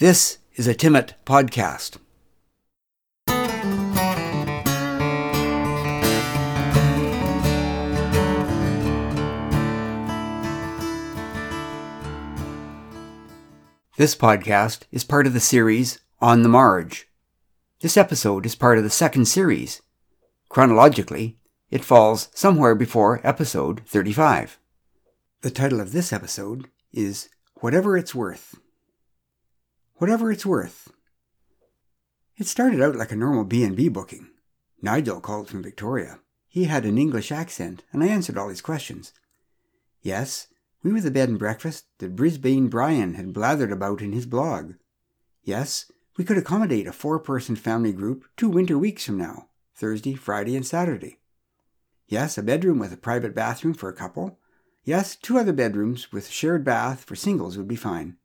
This is a Timmit podcast. This podcast is part of the series On the Marge. This episode is part of the second series. Chronologically, it falls somewhere before episode 35. The title of this episode is Whatever It's Worth. Whatever It's Worth. It started out like a normal B&B booking. Nigel called from Victoria. He had an English accent, and I answered all his questions. Yes, we were the bed and breakfast that Brisbane Brian had blathered about in his blog. Yes, we could accommodate a four-person family group two winter weeks from now, Thursday, Friday, and Saturday. Yes, a bedroom with a private bathroom for a couple. Yes, two other bedrooms with shared bath for singles would be fine.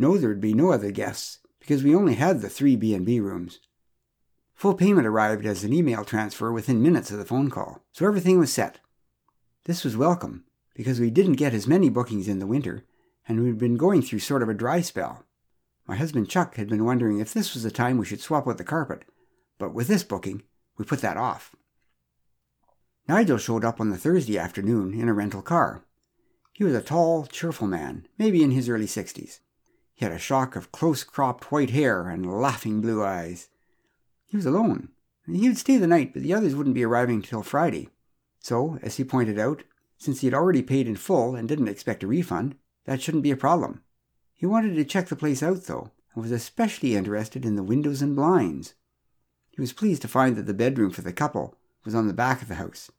No, there would be no other guests, because we only had the three B&B rooms. Full payment arrived as an email transfer within minutes of the phone call, so everything was set. This was welcome, because we didn't get as many bookings in the winter, and we'd been going through sort of a dry spell. My husband Chuck had been wondering if this was the time we should swap out the carpet, but with this booking, we put that off. Nigel showed up on the Thursday afternoon in a rental car. He was a tall, cheerful man, maybe in his early sixties. He had a shock of close cropped white hair and laughing blue eyes. He was alone. He would stay the night, but the others wouldn't be arriving till Friday. So, as he pointed out, since he had already paid in full and didn't expect a refund, that shouldn't be a problem. He wanted to check the place out, though, and was especially interested in the windows and blinds. He was pleased to find that the bedroom for the couple was on the back of the house.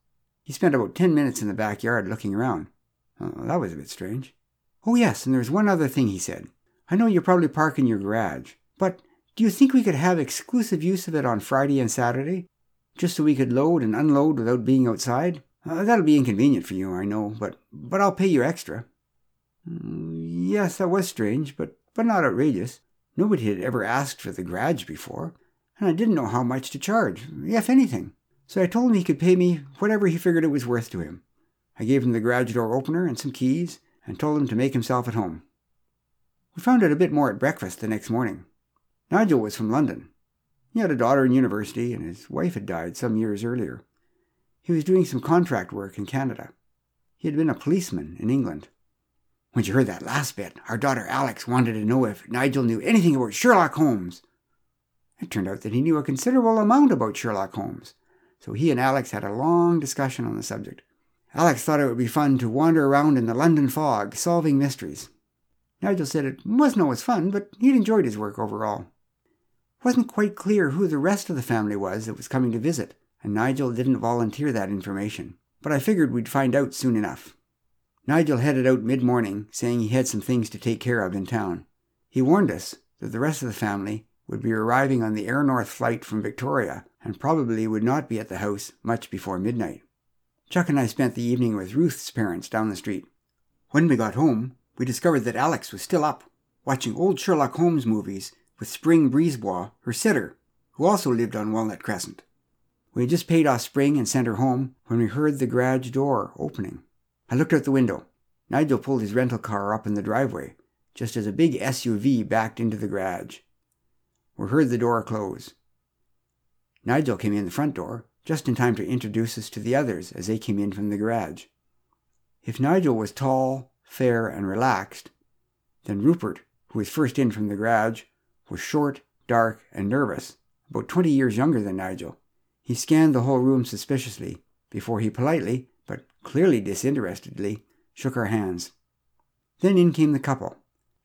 He spent about ten minutes in the backyard looking around. That was a bit strange. Oh, yes, and there's one other thing he said. I know you probably park in your garage, but do you think we could have exclusive use of it on Friday and Saturday? Just so we could load and unload without being outside? Uh, that'll be inconvenient for you, I know, but, but I'll pay you extra. Mm, yes, that was strange, but, but not outrageous. Nobody had ever asked for the garage before, and I didn't know how much to charge, if anything. So I told him he could pay me whatever he figured it was worth to him. I gave him the garage door opener and some keys, and told him to make himself at home. We found out a bit more at breakfast the next morning. Nigel was from London. He had a daughter in university, and his wife had died some years earlier. He was doing some contract work in Canada. He had been a policeman in England. When you heard that last bit, our daughter Alex wanted to know if Nigel knew anything about Sherlock Holmes. It turned out that he knew a considerable amount about Sherlock Holmes, so he and Alex had a long discussion on the subject. Alex thought it would be fun to wander around in the London fog, solving mysteries. Nigel said it wasn't always fun, but he'd enjoyed his work overall. It wasn't quite clear who the rest of the family was that was coming to visit, and Nigel didn't volunteer that information, but I figured we'd find out soon enough. Nigel headed out mid morning, saying he had some things to take care of in town. He warned us that the rest of the family would be arriving on the Air North flight from Victoria and probably would not be at the house much before midnight. Chuck and I spent the evening with Ruth's parents down the street. When we got home, we discovered that Alex was still up, watching old Sherlock Holmes movies with Spring Brisebois, her sitter, who also lived on Walnut Crescent. We had just paid off Spring and sent her home when we heard the garage door opening. I looked out the window. Nigel pulled his rental car up in the driveway, just as a big SUV backed into the garage. We heard the door close. Nigel came in the front door, just in time to introduce us to the others as they came in from the garage. If Nigel was tall, fair, and relaxed, then Rupert, who was first in from the garage, was short, dark, and nervous, about twenty years younger than Nigel. He scanned the whole room suspiciously before he politely, but clearly disinterestedly, shook our hands. Then in came the couple.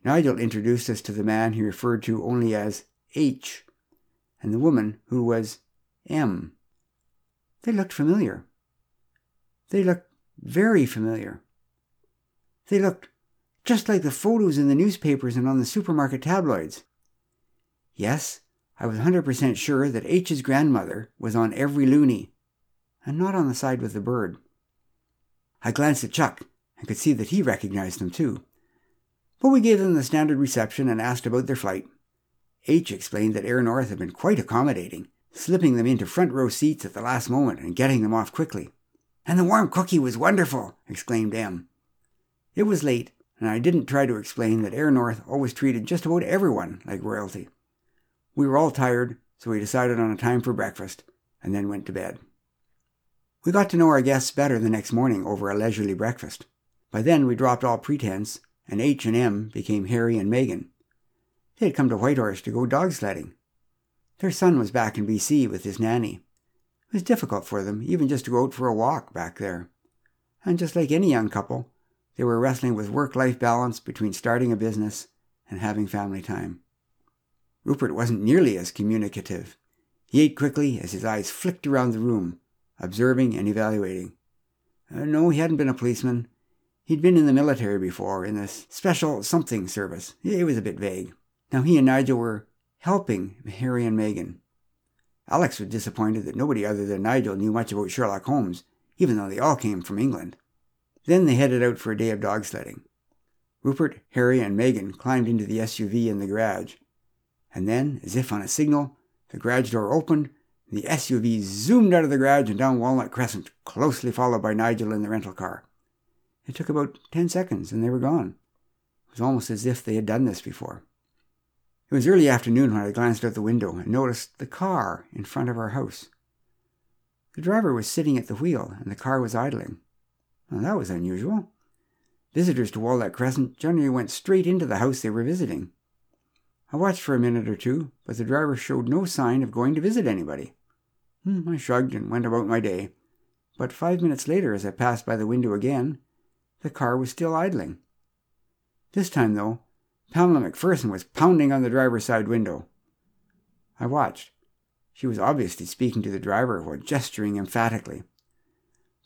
Nigel introduced us to the man he referred to only as H, and the woman who was M. They looked familiar. They looked very familiar. They looked just like the photos in the newspapers and on the supermarket tabloids. Yes, I was 100% sure that H's grandmother was on every loonie, and not on the side with the bird. I glanced at Chuck and could see that he recognized them too. But we gave them the standard reception and asked about their flight. H explained that Air North had been quite accommodating, slipping them into front row seats at the last moment and getting them off quickly. And the warm cookie was wonderful, exclaimed M. It was late, and I didn't try to explain that Air North always treated just about everyone like royalty. We were all tired, so we decided on a time for breakfast, and then went to bed. We got to know our guests better the next morning over a leisurely breakfast. By then we dropped all pretense, and H and M became Harry and Meghan. They had come to Whitehorse to go dog sledding. Their son was back in BC with his nanny. It was difficult for them even just to go out for a walk back there. And just like any young couple, they were wrestling with work-life balance between starting a business and having family time. Rupert wasn't nearly as communicative. He ate quickly as his eyes flicked around the room, observing and evaluating. Uh, no, he hadn't been a policeman. He'd been in the military before, in the special something service. It was a bit vague. Now he and Nigel were helping Harry and Meghan. Alex was disappointed that nobody other than Nigel knew much about Sherlock Holmes, even though they all came from England. Then they headed out for a day of dog sledding. Rupert, Harry, and Meghan climbed into the SUV in the garage. And then, as if on a signal, the garage door opened, and the SUV zoomed out of the garage and down Walnut Crescent, closely followed by Nigel in the rental car. It took about ten seconds, and they were gone. It was almost as if they had done this before. It was early afternoon when I glanced out the window and noticed the car in front of our house. The driver was sitting at the wheel and the car was idling. Well, that was unusual. Visitors to Walnut Crescent generally went straight into the house they were visiting. I watched for a minute or two, but the driver showed no sign of going to visit anybody. Hmm, I shrugged and went about my day. But five minutes later, as I passed by the window again, the car was still idling. This time, though, Pamela McPherson was pounding on the driver's side window. I watched. She was obviously speaking to the driver while gesturing emphatically.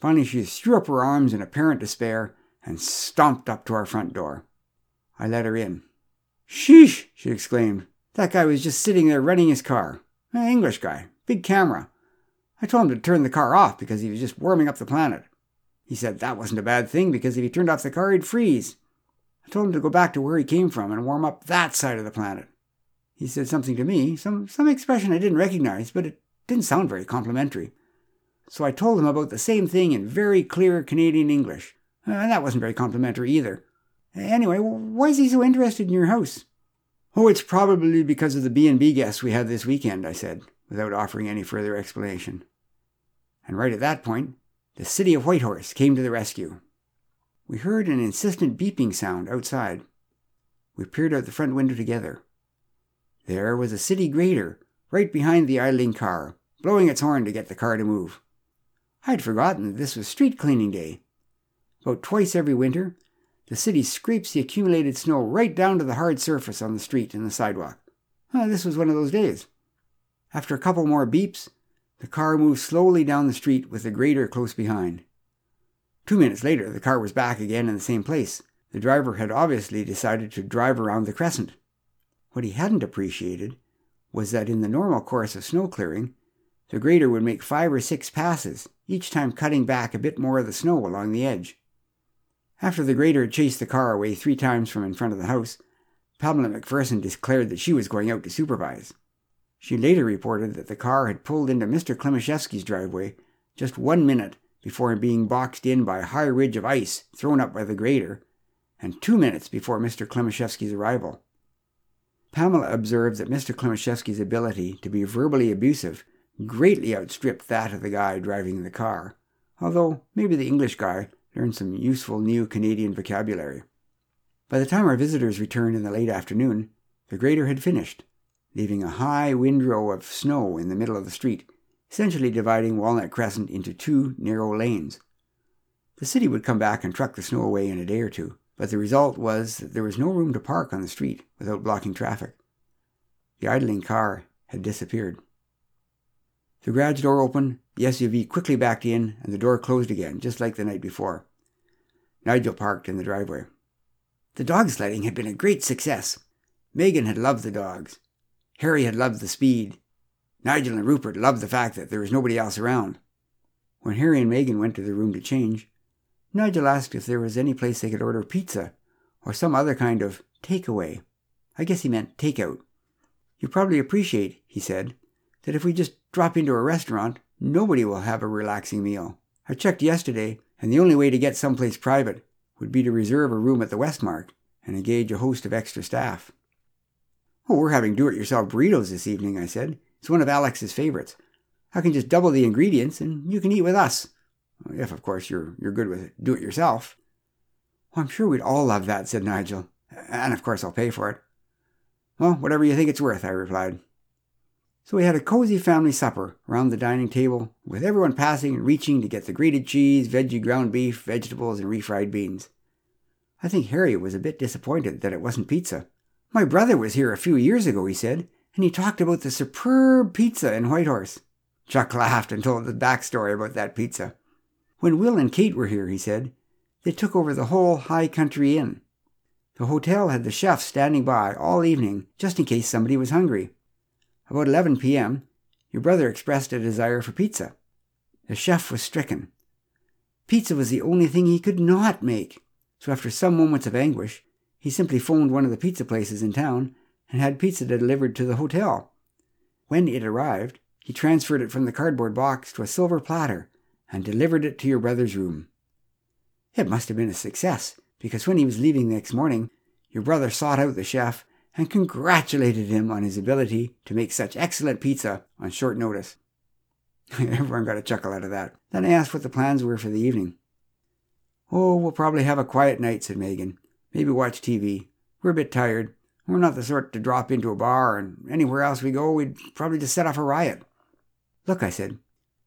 Finally, she threw up her arms in apparent despair and stomped up to our front door. I let her in. Sheesh, she exclaimed. That guy was just sitting there running his car. An English guy, big camera. I told him to turn the car off because he was just warming up the planet. He said that wasn't a bad thing because if he turned off the car, he'd freeze. I told him to go back to where he came from and warm up that side of the planet. He said something to me, some, some expression I didn't recognize, but it didn't sound very complimentary. So I told him about the same thing in very clear Canadian English. Uh, and that wasn't very complimentary either. Anyway, why is he so interested in your house? Oh, it's probably because of the B&B guests we had this weekend, I said, without offering any further explanation. And right at that point, the city of Whitehorse came to the rescue we heard an insistent beeping sound outside. We peered out the front window together. There was a city grader right behind the idling car, blowing its horn to get the car to move. I'd forgotten that this was street cleaning day. About twice every winter, the city scrapes the accumulated snow right down to the hard surface on the street and the sidewalk. Well, this was one of those days. After a couple more beeps, the car moved slowly down the street with the grader close behind. Two minutes later, the car was back again in the same place. The driver had obviously decided to drive around the crescent. What he hadn't appreciated was that in the normal course of snow clearing, the grader would make five or six passes, each time cutting back a bit more of the snow along the edge. After the grader had chased the car away three times from in front of the house, Pamela McPherson declared that she was going out to supervise. She later reported that the car had pulled into Mr. Klimaszewski's driveway just one minute before being boxed in by a high ridge of ice thrown up by the grader, and two minutes before Mr. Klimaszewski's arrival. Pamela observed that Mr. Klimaszewski's ability to be verbally abusive greatly outstripped that of the guy driving the car, although maybe the English guy learned some useful new Canadian vocabulary. By the time our visitors returned in the late afternoon, the grader had finished, leaving a high windrow of snow in the middle of the street essentially dividing Walnut Crescent into two narrow lanes. The city would come back and truck the snow away in a day or two, but the result was that there was no room to park on the street without blocking traffic. The idling car had disappeared. The garage door opened, the SUV quickly backed in, and the door closed again, just like the night before. Nigel parked in the driveway. The dog sledding had been a great success. Meghan had loved the dogs. Harry had loved the speed, Nigel and Rupert loved the fact that there was nobody else around. When Harry and Meghan went to the room to change, Nigel asked if there was any place they could order pizza or some other kind of takeaway. I guess he meant takeout. You probably appreciate, he said, that if we just drop into a restaurant, nobody will have a relaxing meal. I checked yesterday, and the only way to get someplace private would be to reserve a room at the Westmark and engage a host of extra staff. Oh, we're having do-it-yourself burritos this evening, I said. It's one of Alex's favorites. I can just double the ingredients and you can eat with us. If, of course, you're, you're good with it. Do-it-yourself. Well, I'm sure we'd all love that, said Nigel. And, of course, I'll pay for it. Well, whatever you think it's worth, I replied. So we had a cozy family supper around the dining table, with everyone passing and reaching to get the grated cheese, veggie ground beef, vegetables, and refried beans. I think Harry was a bit disappointed that it wasn't pizza. My brother was here a few years ago, he said, and he talked about the superb pizza in Whitehorse. Chuck laughed and told the backstory about that pizza. When Will and Kate were here, he said, they took over the whole High Country Inn. The hotel had the chef standing by all evening just in case somebody was hungry. About 11 p.m., your brother expressed a desire for pizza. The chef was stricken. Pizza was the only thing he could not make, so after some moments of anguish, he simply phoned one of the pizza places in town and had pizza delivered to the hotel. When it arrived, he transferred it from the cardboard box to a silver platter and delivered it to your brother's room. It must have been a success, because when he was leaving the next morning, your brother sought out the chef and congratulated him on his ability to make such excellent pizza on short notice. Everyone got a chuckle out of that. Then I asked what the plans were for the evening. Oh, we'll probably have a quiet night, said Meghan. Maybe watch TV. We're a bit tired. We're not the sort to drop into a bar, and anywhere else we go, we'd probably just set off a riot. Look, I said,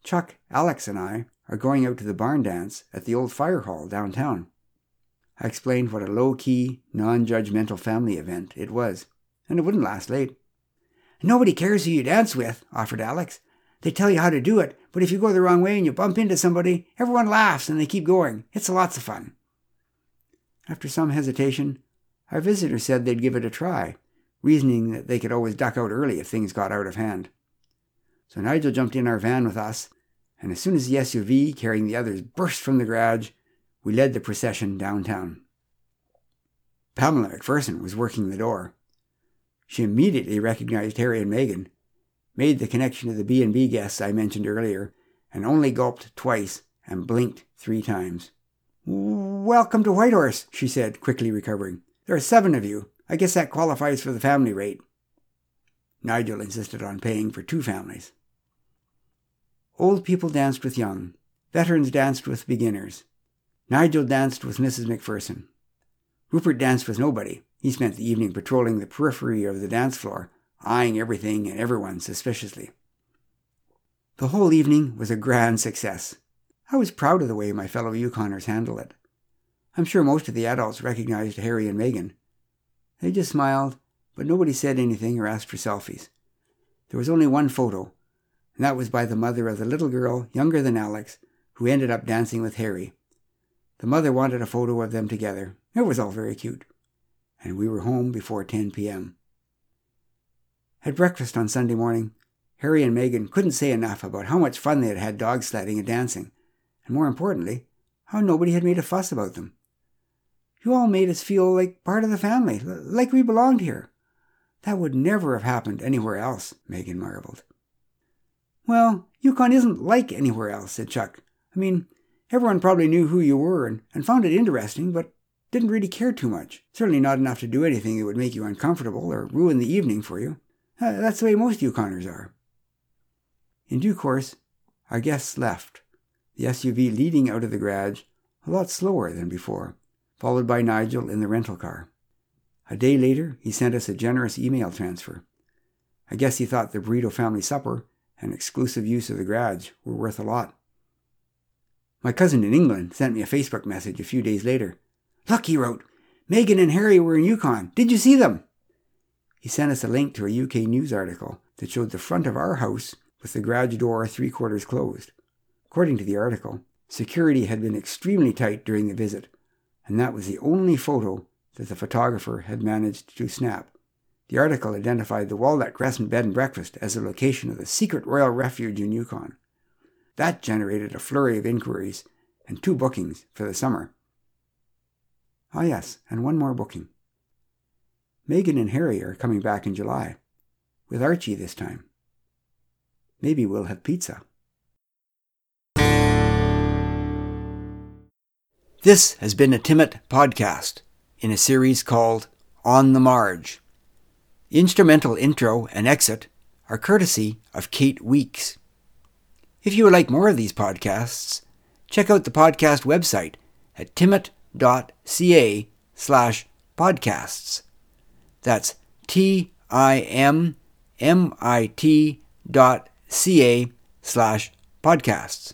Chuck, Alex, and I are going out to the barn dance at the old fire hall downtown. I explained what a low key, non judgmental family event it was, and it wouldn't last late. Nobody cares who you dance with, offered Alex. They tell you how to do it, but if you go the wrong way and you bump into somebody, everyone laughs and they keep going. It's lots of fun. After some hesitation, our visitor said they'd give it a try, reasoning that they could always duck out early if things got out of hand. So Nigel jumped in our van with us, and as soon as the SUV carrying the others burst from the garage, we led the procession downtown. Pamela McPherson was working the door. She immediately recognized Harry and Meghan, made the connection to the B&B guests I mentioned earlier, and only gulped twice and blinked three times. Welcome to Whitehorse, she said, quickly recovering. There are seven of you. I guess that qualifies for the family rate. Nigel insisted on paying for two families. Old people danced with young. Veterans danced with beginners. Nigel danced with Mrs. McPherson. Rupert danced with nobody. He spent the evening patrolling the periphery of the dance floor, eyeing everything and everyone suspiciously. The whole evening was a grand success. I was proud of the way my fellow Yukoners handled it. I'm sure most of the adults recognized Harry and Meghan. They just smiled, but nobody said anything or asked for selfies. There was only one photo, and that was by the mother of the little girl, younger than Alex, who ended up dancing with Harry. The mother wanted a photo of them together. It was all very cute. And we were home before 10 p.m. At breakfast on Sunday morning, Harry and Meghan couldn't say enough about how much fun they had had dog sledding and dancing, and more importantly, how nobody had made a fuss about them. You all made us feel like part of the family, like we belonged here. That would never have happened anywhere else, Meghan marveled. Well, Yukon isn't like anywhere else, said Chuck. I mean, Everyone probably knew who you were and, and found it interesting, but didn't really care too much. Certainly not enough to do anything that would make you uncomfortable or ruin the evening for you. Uh, that's the way most Yukoners are. In due course, our guests left, the SUV leading out of the garage a lot slower than before, followed by Nigel in the rental car. A day later, he sent us a generous email transfer. I guess he thought the burrito family supper and exclusive use of the garage were worth a lot. My cousin in England sent me a Facebook message a few days later. Look, he wrote, Meghan and Harry were in Yukon. Did you see them? He sent us a link to a UK news article that showed the front of our house with the garage door three quarters closed. According to the article, security had been extremely tight during the visit, and that was the only photo that the photographer had managed to snap. The article identified the Walnut Crescent Bed and Breakfast as the location of the secret royal refuge in Yukon. That generated a flurry of inquiries and two bookings for the summer. Ah, yes, and one more booking. Meghan and Harry are coming back in July, with Archie this time. Maybe we'll have pizza. This has been a Timmit podcast in a series called On the Marge. The instrumental intro and exit are courtesy of Kate Weeks. If you would like more of these podcasts, check out the podcast website at timmit.ca slash podcasts. That's T-I-M-M-I-T dot C-A slash podcasts.